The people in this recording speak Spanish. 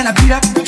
and I beat up